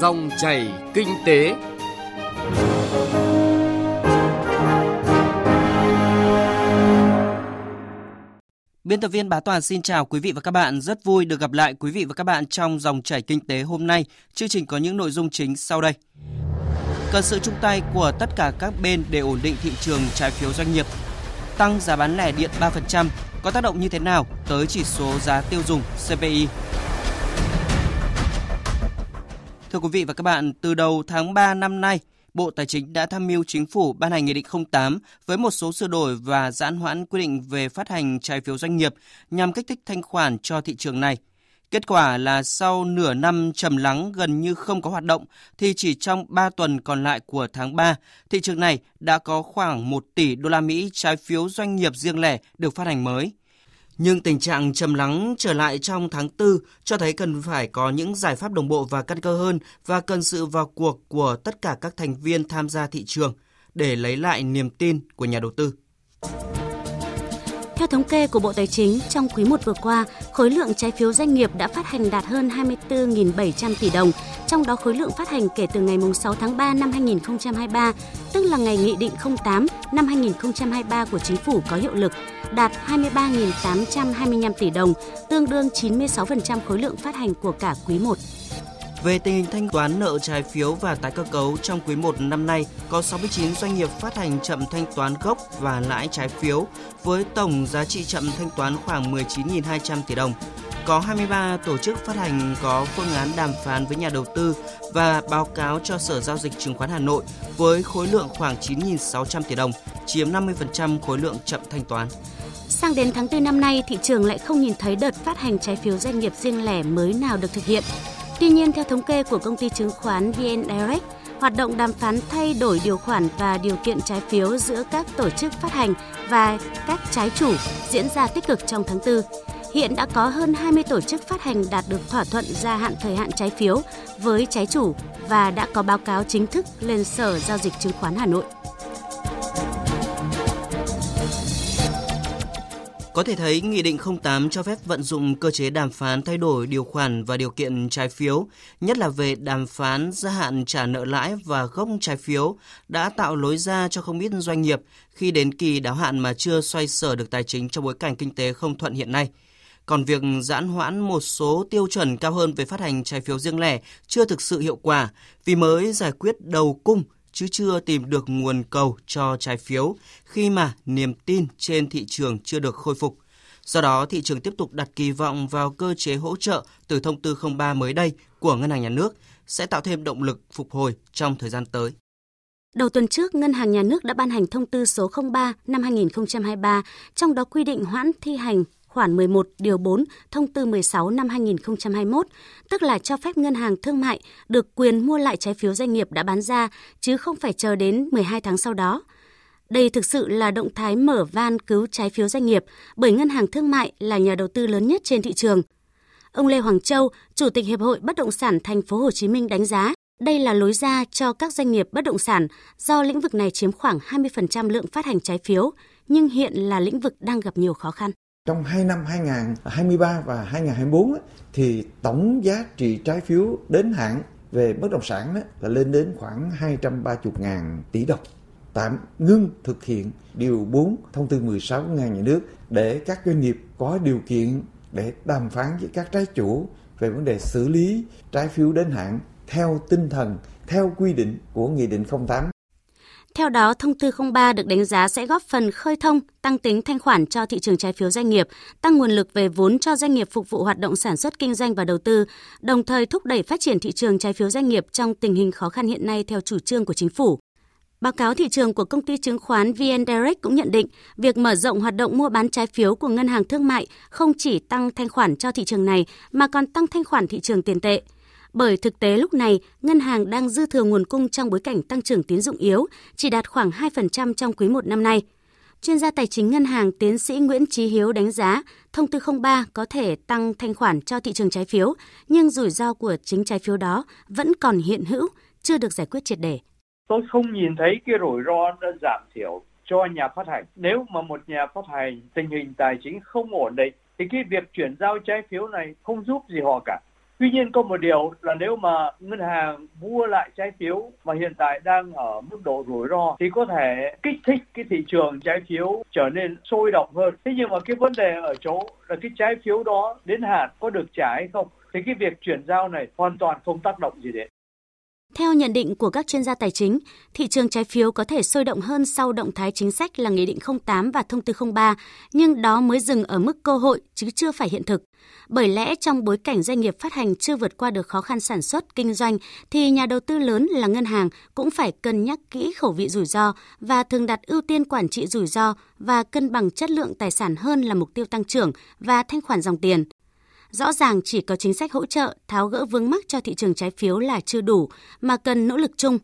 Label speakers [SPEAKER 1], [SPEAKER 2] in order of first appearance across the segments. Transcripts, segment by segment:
[SPEAKER 1] Dòng chảy kinh tế.
[SPEAKER 2] Biên tập viên Bá Toàn xin chào quý vị và các bạn. Rất vui được gặp lại quý vị và các bạn trong dòng chảy kinh tế hôm nay. Chương trình có những nội dung chính sau đây. Cần sự chung tay của tất cả các bên để ổn định thị trường trái phiếu doanh nghiệp. Tăng giá bán lẻ điện 3% có tác động như thế nào tới chỉ số giá tiêu dùng CPI? Thưa quý vị và các bạn, từ đầu tháng 3 năm nay, Bộ Tài chính đã tham mưu chính phủ ban hành Nghị định 08 với một số sửa đổi và giãn hoãn quy định về phát hành trái phiếu doanh nghiệp nhằm kích thích thanh khoản cho thị trường này. Kết quả là sau nửa năm trầm lắng gần như không có hoạt động thì chỉ trong 3 tuần còn lại của tháng 3, thị trường này đã có khoảng 1 tỷ đô la Mỹ trái phiếu doanh nghiệp riêng lẻ được phát hành mới. Nhưng tình trạng trầm lắng trở lại trong tháng 4 cho thấy cần phải có những giải pháp đồng bộ và căn cơ hơn và cần sự vào cuộc của tất cả các thành viên tham gia thị trường để lấy lại niềm tin của nhà đầu tư.
[SPEAKER 3] Theo thống kê của Bộ Tài chính, trong quý 1 vừa qua, khối lượng trái phiếu doanh nghiệp đã phát hành đạt hơn 24.700 tỷ đồng, trong đó khối lượng phát hành kể từ ngày 6 tháng 3 năm 2023, tức là ngày Nghị định 08 năm 2023 của Chính phủ có hiệu lực, đạt 23.825 tỷ đồng, tương đương 96% khối lượng phát hành của cả quý 1.
[SPEAKER 2] Về tình hình thanh toán nợ trái phiếu và tái cơ cấu trong quý 1 năm nay, có 69 doanh nghiệp phát hành chậm thanh toán gốc và lãi trái phiếu với tổng giá trị chậm thanh toán khoảng 19.200 tỷ đồng. Có 23 tổ chức phát hành có phương án đàm phán với nhà đầu tư và báo cáo cho Sở Giao dịch Chứng khoán Hà Nội với khối lượng khoảng 9.600 tỷ đồng, chiếm 50% khối lượng chậm thanh toán.
[SPEAKER 3] Sang đến tháng 4 năm nay, thị trường lại không nhìn thấy đợt phát hành trái phiếu doanh nghiệp riêng lẻ mới nào được thực hiện. Tuy nhiên, theo thống kê của công ty chứng khoán VN Direct, hoạt động đàm phán thay đổi điều khoản và điều kiện trái phiếu giữa các tổ chức phát hành và các trái chủ diễn ra tích cực trong tháng 4. Hiện đã có hơn 20 tổ chức phát hành đạt được thỏa thuận gia hạn thời hạn trái phiếu với trái chủ và đã có báo cáo chính thức lên Sở Giao dịch Chứng khoán Hà Nội.
[SPEAKER 2] Có thể thấy Nghị định 08 cho phép vận dụng cơ chế đàm phán thay đổi điều khoản và điều kiện trái phiếu, nhất là về đàm phán gia hạn trả nợ lãi và gốc trái phiếu, đã tạo lối ra cho không ít doanh nghiệp khi đến kỳ đáo hạn mà chưa xoay sở được tài chính trong bối cảnh kinh tế không thuận hiện nay. Còn việc giãn hoãn một số tiêu chuẩn cao hơn về phát hành trái phiếu riêng lẻ chưa thực sự hiệu quả vì mới giải quyết đầu cung chứ chưa tìm được nguồn cầu cho trái phiếu khi mà niềm tin trên thị trường chưa được khôi phục. Do đó, thị trường tiếp tục đặt kỳ vọng vào cơ chế hỗ trợ từ thông tư 03 mới đây của Ngân hàng Nhà nước sẽ tạo thêm động lực phục hồi trong thời gian tới.
[SPEAKER 3] Đầu tuần trước, Ngân hàng Nhà nước đã ban hành thông tư số 03 năm 2023, trong đó quy định hoãn thi hành khoản 11 điều 4 thông tư 16 năm 2021, tức là cho phép ngân hàng thương mại được quyền mua lại trái phiếu doanh nghiệp đã bán ra chứ không phải chờ đến 12 tháng sau đó. Đây thực sự là động thái mở van cứu trái phiếu doanh nghiệp bởi ngân hàng thương mại là nhà đầu tư lớn nhất trên thị trường. Ông Lê Hoàng Châu, Chủ tịch Hiệp hội Bất động sản Thành phố Hồ Chí Minh đánh giá đây là lối ra cho các doanh nghiệp bất động sản do lĩnh vực này chiếm khoảng 20% lượng phát hành trái phiếu, nhưng hiện là lĩnh vực đang gặp nhiều khó khăn.
[SPEAKER 4] Trong hai năm 2023 và 2024 thì tổng giá trị trái phiếu đến hạn về bất động sản là lên đến khoảng 230.000 tỷ đồng. Tạm ngưng thực hiện điều 4 thông tư 16 của ngân nhà nước để các doanh nghiệp có điều kiện để đàm phán với các trái chủ về vấn đề xử lý trái phiếu đến hạn theo tinh thần, theo quy định của Nghị định 08
[SPEAKER 3] theo đó, thông tư 03 được đánh giá sẽ góp phần khơi thông, tăng tính thanh khoản cho thị trường trái phiếu doanh nghiệp, tăng nguồn lực về vốn cho doanh nghiệp phục vụ hoạt động sản xuất kinh doanh và đầu tư, đồng thời thúc đẩy phát triển thị trường trái phiếu doanh nghiệp trong tình hình khó khăn hiện nay theo chủ trương của chính phủ. Báo cáo thị trường của công ty chứng khoán VN Direct cũng nhận định, việc mở rộng hoạt động mua bán trái phiếu của ngân hàng thương mại không chỉ tăng thanh khoản cho thị trường này mà còn tăng thanh khoản thị trường tiền tệ bởi thực tế lúc này ngân hàng đang dư thừa nguồn cung trong bối cảnh tăng trưởng tín dụng yếu, chỉ đạt khoảng 2% trong quý 1 năm nay. Chuyên gia tài chính ngân hàng tiến sĩ Nguyễn Trí Hiếu đánh giá thông tư 03 có thể tăng thanh khoản cho thị trường trái phiếu, nhưng rủi ro của chính trái phiếu đó vẫn còn hiện hữu, chưa được giải quyết triệt để.
[SPEAKER 5] Tôi không nhìn thấy cái rủi ro đã giảm thiểu cho nhà phát hành. Nếu mà một nhà phát hành tình hình tài chính không ổn định thì cái việc chuyển giao trái phiếu này không giúp gì họ cả Tuy nhiên có một điều là nếu mà ngân hàng mua lại trái phiếu mà hiện tại đang ở mức độ rủi ro thì có thể kích thích cái thị trường trái phiếu trở nên sôi động hơn. Thế nhưng mà cái vấn đề ở chỗ là cái trái phiếu đó đến hạn có được trả hay không thì cái việc chuyển giao này hoàn toàn không tác động gì đến.
[SPEAKER 3] Theo nhận định của các chuyên gia tài chính, thị trường trái phiếu có thể sôi động hơn sau động thái chính sách là Nghị định 08 và Thông tư 03, nhưng đó mới dừng ở mức cơ hội chứ chưa phải hiện thực. Bởi lẽ trong bối cảnh doanh nghiệp phát hành chưa vượt qua được khó khăn sản xuất, kinh doanh, thì nhà đầu tư lớn là ngân hàng cũng phải cân nhắc kỹ khẩu vị rủi ro và thường đặt ưu tiên quản trị rủi ro và cân bằng chất lượng tài sản hơn là mục tiêu tăng trưởng và thanh khoản dòng tiền. Rõ ràng chỉ có chính sách hỗ trợ tháo gỡ vướng mắc cho thị trường trái phiếu là chưa đủ, mà cần nỗ lực chung.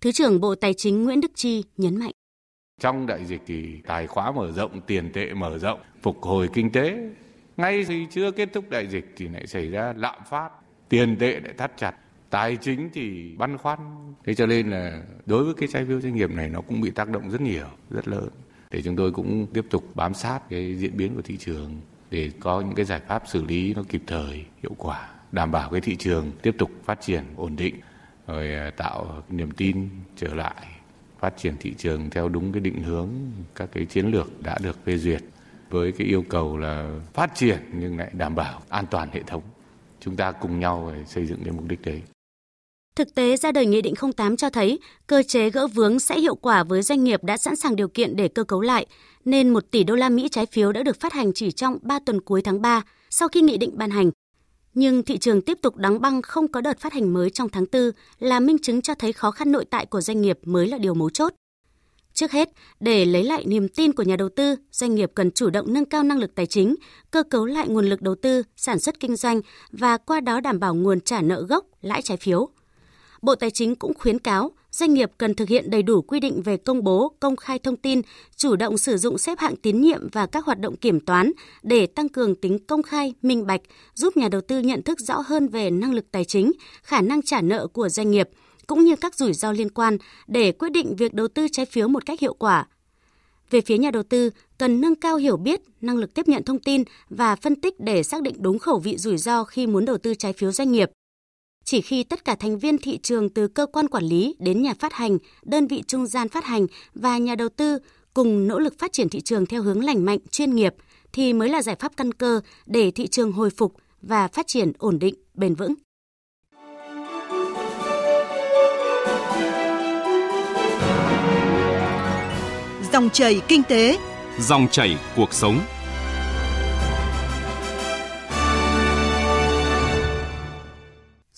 [SPEAKER 3] Thứ trưởng Bộ Tài chính Nguyễn Đức Chi nhấn mạnh.
[SPEAKER 6] Trong đại dịch thì tài khóa mở rộng, tiền tệ mở rộng, phục hồi kinh tế. Ngay khi chưa kết thúc đại dịch thì lại xảy ra lạm phát, tiền tệ lại thắt chặt, tài chính thì băn khoăn. Thế cho nên là đối với cái trái phiếu doanh nghiệp này nó cũng bị tác động rất nhiều, rất lớn. Để chúng tôi cũng tiếp tục bám sát cái diễn biến của thị trường để có những cái giải pháp xử lý nó kịp thời, hiệu quả, đảm bảo cái thị trường tiếp tục phát triển ổn định, rồi à, tạo niềm tin trở lại, phát triển thị trường theo đúng cái định hướng các cái chiến lược đã được phê duyệt với cái yêu cầu là phát triển nhưng lại đảm bảo an toàn hệ thống. Chúng ta cùng nhau xây dựng cái mục đích đấy.
[SPEAKER 3] Thực tế ra đời Nghị định 08 cho thấy cơ chế gỡ vướng sẽ hiệu quả với doanh nghiệp đã sẵn sàng điều kiện để cơ cấu lại, nên 1 tỷ đô la Mỹ trái phiếu đã được phát hành chỉ trong 3 tuần cuối tháng 3 sau khi nghị định ban hành. Nhưng thị trường tiếp tục đóng băng không có đợt phát hành mới trong tháng 4 là minh chứng cho thấy khó khăn nội tại của doanh nghiệp mới là điều mấu chốt. Trước hết, để lấy lại niềm tin của nhà đầu tư, doanh nghiệp cần chủ động nâng cao năng lực tài chính, cơ cấu lại nguồn lực đầu tư, sản xuất kinh doanh và qua đó đảm bảo nguồn trả nợ gốc, lãi trái phiếu. Bộ Tài chính cũng khuyến cáo doanh nghiệp cần thực hiện đầy đủ quy định về công bố, công khai thông tin, chủ động sử dụng xếp hạng tín nhiệm và các hoạt động kiểm toán để tăng cường tính công khai, minh bạch, giúp nhà đầu tư nhận thức rõ hơn về năng lực tài chính, khả năng trả nợ của doanh nghiệp cũng như các rủi ro liên quan để quyết định việc đầu tư trái phiếu một cách hiệu quả. Về phía nhà đầu tư, cần nâng cao hiểu biết, năng lực tiếp nhận thông tin và phân tích để xác định đúng khẩu vị rủi ro khi muốn đầu tư trái phiếu doanh nghiệp. Chỉ khi tất cả thành viên thị trường từ cơ quan quản lý đến nhà phát hành, đơn vị trung gian phát hành và nhà đầu tư cùng nỗ lực phát triển thị trường theo hướng lành mạnh, chuyên nghiệp thì mới là giải pháp căn cơ để thị trường hồi phục và phát triển ổn định, bền vững.
[SPEAKER 7] Dòng chảy kinh tế,
[SPEAKER 1] dòng chảy cuộc sống.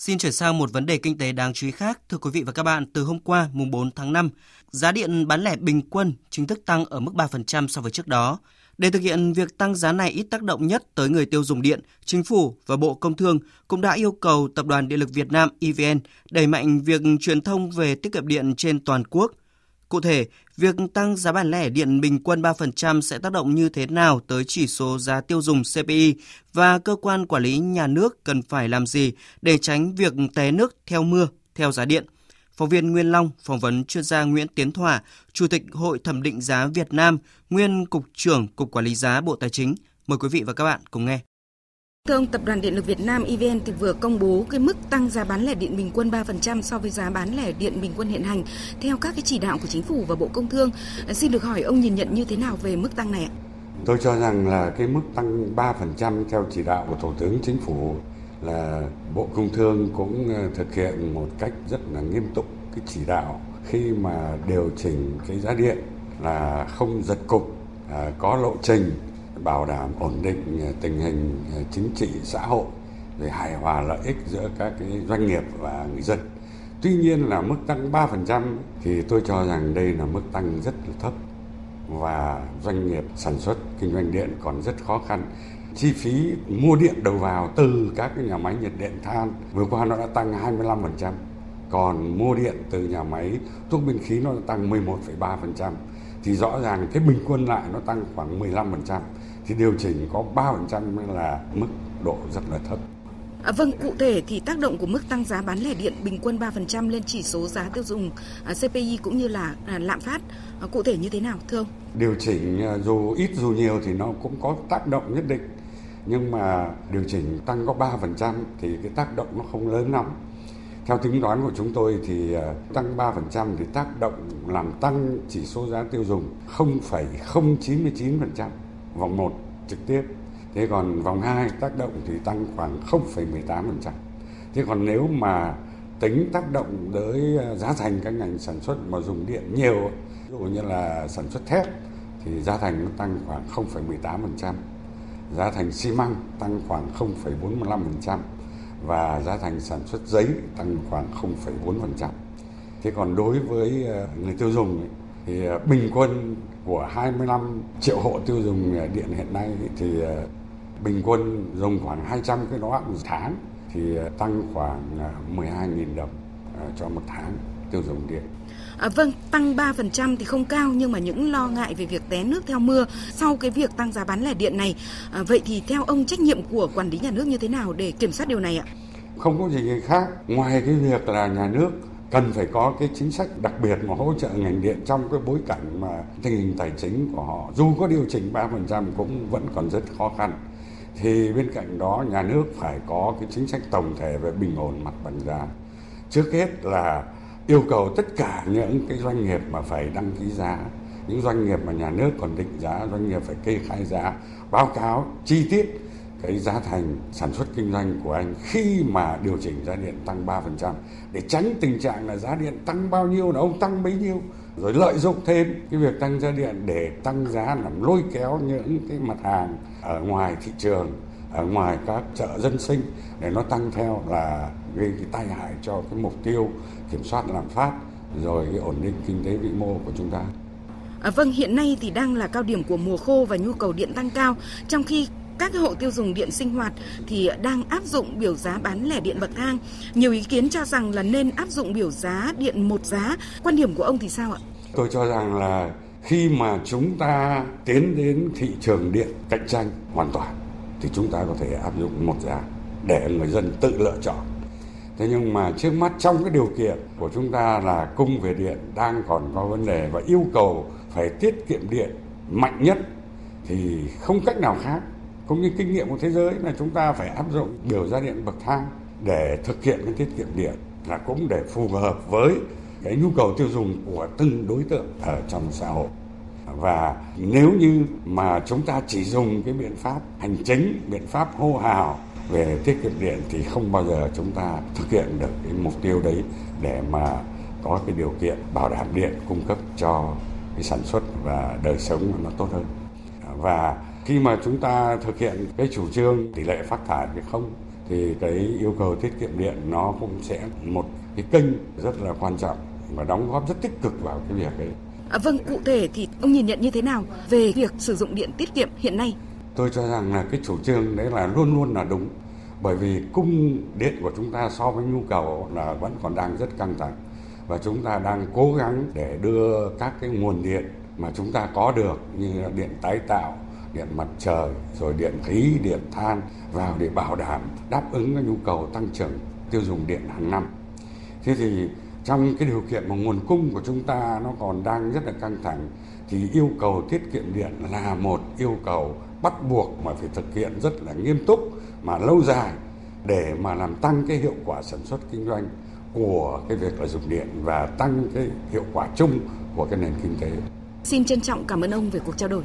[SPEAKER 2] Xin chuyển sang một vấn đề kinh tế đáng chú ý khác. Thưa quý vị và các bạn, từ hôm qua, mùng 4 tháng 5, giá điện bán lẻ bình quân chính thức tăng ở mức 3% so với trước đó. Để thực hiện việc tăng giá này ít tác động nhất tới người tiêu dùng điện, Chính phủ và Bộ Công Thương cũng đã yêu cầu Tập đoàn Điện lực Việt Nam EVN đẩy mạnh việc truyền thông về tiết kiệm điện trên toàn quốc. Cụ thể, việc tăng giá bán lẻ điện bình quân 3% sẽ tác động như thế nào tới chỉ số giá tiêu dùng CPI và cơ quan quản lý nhà nước cần phải làm gì để tránh việc té nước theo mưa theo giá điện. Phóng viên Nguyên Long phỏng vấn chuyên gia Nguyễn Tiến Thỏa, Chủ tịch Hội Thẩm định giá Việt Nam, nguyên Cục trưởng Cục Quản lý giá Bộ Tài chính. Mời quý vị và các bạn cùng nghe.
[SPEAKER 7] Thưa ông, Tập đoàn Điện lực Việt Nam EVN thì vừa công bố cái mức tăng giá bán lẻ điện bình quân 3% so với giá bán lẻ điện bình quân hiện hành theo các cái chỉ đạo của chính phủ và Bộ Công Thương. À, xin được hỏi ông nhìn nhận như thế nào về mức tăng này ạ?
[SPEAKER 8] Tôi cho rằng là cái mức tăng 3% theo chỉ đạo của Thủ tướng Chính phủ là Bộ Công Thương cũng ờ, thực hiện một cách rất là nghiêm túc cái chỉ đạo khi mà điều chỉnh cái giá điện là không giật cục, à, có lộ trình bảo đảm ổn định ờ, tình hình ờ, chính trị xã hội về hài hòa lợi ích giữa các cái doanh nghiệp và người dân. Tuy nhiên là mức tăng 3% thì tôi cho rằng đây là mức tăng rất là thấp và doanh nghiệp sản xuất kinh doanh điện còn rất khó khăn. Chi phí mua điện đầu vào từ các cái nhà máy nhiệt điện than vừa qua nó đã tăng 25%, còn mua điện từ nhà máy thuốc biên khí nó tăng 11,3% thì rõ ràng cái bình quân lại nó tăng khoảng 15% thì điều chỉnh có 3% là mức độ rất là thấp.
[SPEAKER 7] À, vâng, cụ thể thì tác động của mức tăng giá bán lẻ điện bình quân 3% lên chỉ số giá tiêu dùng à, CPI cũng như là à, lạm phát à, cụ thể như thế nào thưa ông?
[SPEAKER 8] Điều chỉnh à, dù ít dù nhiều thì nó cũng có tác động nhất định. nhưng mà điều chỉnh tăng có 3% thì cái tác động nó không lớn lắm. Theo tính toán của chúng tôi thì ờ, tăng 3% thì tác động làm tăng chỉ số giá tiêu dùng 0,099% vòng 1 trực tiếp. Thế còn vòng 2 tác động thì tăng khoảng 0,18%. Thế còn nếu mà tính tác động tới à, giá thành các ngành sản xuất mà dùng điện nhiều, ví dụ như là sản xuất thép thì giá thành nó tăng khoảng 0,18%, giá thành xi măng tăng khoảng 0,45% và giá thành sản xuất giấy tăng khoảng 0,4%. Thế còn đối với à, người tiêu dùng ấy, thì à, bình quân của 25 triệu hộ tiêu dùng điện hiện nay thì bình quân dùng khoảng 200 cái đó một tháng thì tăng khoảng 12.000 đồng cho một tháng tiêu dùng điện.
[SPEAKER 7] À, vâng, tăng 3% thì không cao nhưng mà những lo ngại về việc té nước theo mưa sau cái việc tăng giá bán lẻ điện này. À, vậy thì theo ông trách nhiệm của quản lý nhà nước như thế nào để kiểm soát điều này ạ?
[SPEAKER 8] Không có gì khác ngoài cái việc là nhà nước cần phải có cái chính sách đặc biệt mà hỗ trợ ngành điện trong cái bối cảnh mà tình hình tài chính của họ, dù có điều chỉnh 3% cũng vẫn còn rất khó khăn. Thì bên cạnh đó, nhà nước phải có cái chính sách tổng thể về bình ổn mặt bằng giá. Trước hết là yêu cầu tất cả những cái doanh nghiệp mà phải đăng ký giá, những doanh nghiệp mà nhà nước còn định giá, doanh nghiệp phải kê khai giá, báo cáo chi tiết cái giá thành sản xuất kinh doanh của anh khi mà điều chỉnh giá điện tăng 3% để tránh tình trạng là giá điện tăng bao nhiêu là ông tăng bấy nhiêu rồi lợi dụng thêm cái việc tăng giá điện để tăng giá làm lôi kéo những cái mặt hàng ở ngoài thị trường ở ngoài các chợ dân sinh để nó tăng theo là gây cái tai hại cho cái mục tiêu kiểm soát lạm phát rồi cái ổn định kinh tế vĩ mô của chúng ta.
[SPEAKER 7] À, vâng, hiện nay thì đang là cao điểm của mùa khô và nhu cầu điện tăng cao, trong khi các hộ tiêu dùng điện sinh hoạt thì đang áp dụng biểu giá bán lẻ điện bậc thang. Nhiều ý kiến cho rằng là nên áp dụng biểu giá điện một giá. Quan điểm của ông thì sao ạ?
[SPEAKER 8] Tôi cho rằng là khi mà chúng ta tiến đến thị trường điện cạnh tranh hoàn toàn thì chúng ta có thể áp dụng một giá để người dân tự lựa chọn. Thế nhưng mà trước mắt trong cái điều kiện của chúng ta là cung về điện đang còn có vấn đề và yêu cầu phải tiết kiệm điện mạnh nhất thì không cách nào khác cũng như kinh nghiệm của thế giới là chúng ta phải áp dụng biểu giá điện bậc thang để thực hiện cái tiết kiệm điện là cũng để phù hợp với cái nhu cầu tiêu dùng của từng đối tượng ở trong xã hội. Và nếu như mà chúng ta chỉ dùng cái biện pháp hành chính, biện pháp hô hào về tiết kiệm điện thì không bao giờ chúng ta thực hiện được cái mục tiêu đấy để mà có cái điều kiện bảo đảm điện cung cấp cho cái sản xuất và đời sống nó tốt hơn. Và khi mà chúng ta thực hiện cái chủ trương tỷ lệ phát thải hay không thì cái yêu cầu tiết kiệm điện nó cũng sẽ một cái kênh rất là quan trọng và đóng góp rất tích cực vào cái việc ấy.
[SPEAKER 7] À, vâng, cụ thể thì ông nhìn nhận như thế nào về việc sử dụng điện tiết kiệm hiện nay?
[SPEAKER 8] Tôi cho rằng là cái chủ trương đấy là luôn luôn là đúng. Bởi vì cung điện của chúng ta so với nhu cầu là vẫn còn đang rất căng thẳng và chúng ta đang cố gắng để đưa các cái nguồn điện mà chúng ta có được như là điện tái tạo, điện mặt trời, rồi điện khí, điện than vào để bảo đảm đáp ứng cái nhu cầu tăng trưởng tiêu dùng điện hàng năm. Thế thì trong cái điều kiện mà nguồn cung của chúng ta nó còn đang rất là căng thẳng thì yêu cầu tiết kiệm điện là một yêu cầu bắt buộc mà phải thực hiện rất là nghiêm túc mà lâu dài để mà làm tăng cái hiệu quả sản xuất kinh doanh của cái việc là dùng điện và tăng cái hiệu quả chung của cái nền kinh tế.
[SPEAKER 7] Xin trân trọng cảm ơn ông về cuộc trao đổi.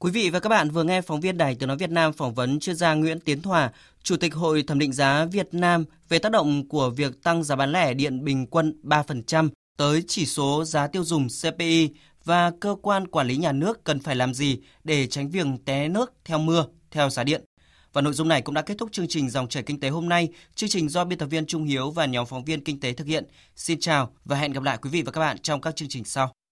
[SPEAKER 2] Quý vị và các bạn vừa nghe phóng viên Đài Tiếng Nói Việt Nam phỏng vấn chuyên gia Nguyễn Tiến Hòa, Chủ tịch Hội Thẩm định giá Việt Nam về tác động của việc tăng giá bán lẻ điện bình quân 3% tới chỉ số giá tiêu dùng CPI và cơ quan quản lý nhà nước cần phải làm gì để tránh việc té nước theo mưa theo giá điện. Và nội dung này cũng đã kết thúc chương trình Dòng chảy kinh tế hôm nay. Chương trình do biên tập viên Trung Hiếu và nhóm phóng viên kinh tế thực hiện. Xin chào và hẹn gặp lại quý vị và các bạn trong các chương trình sau.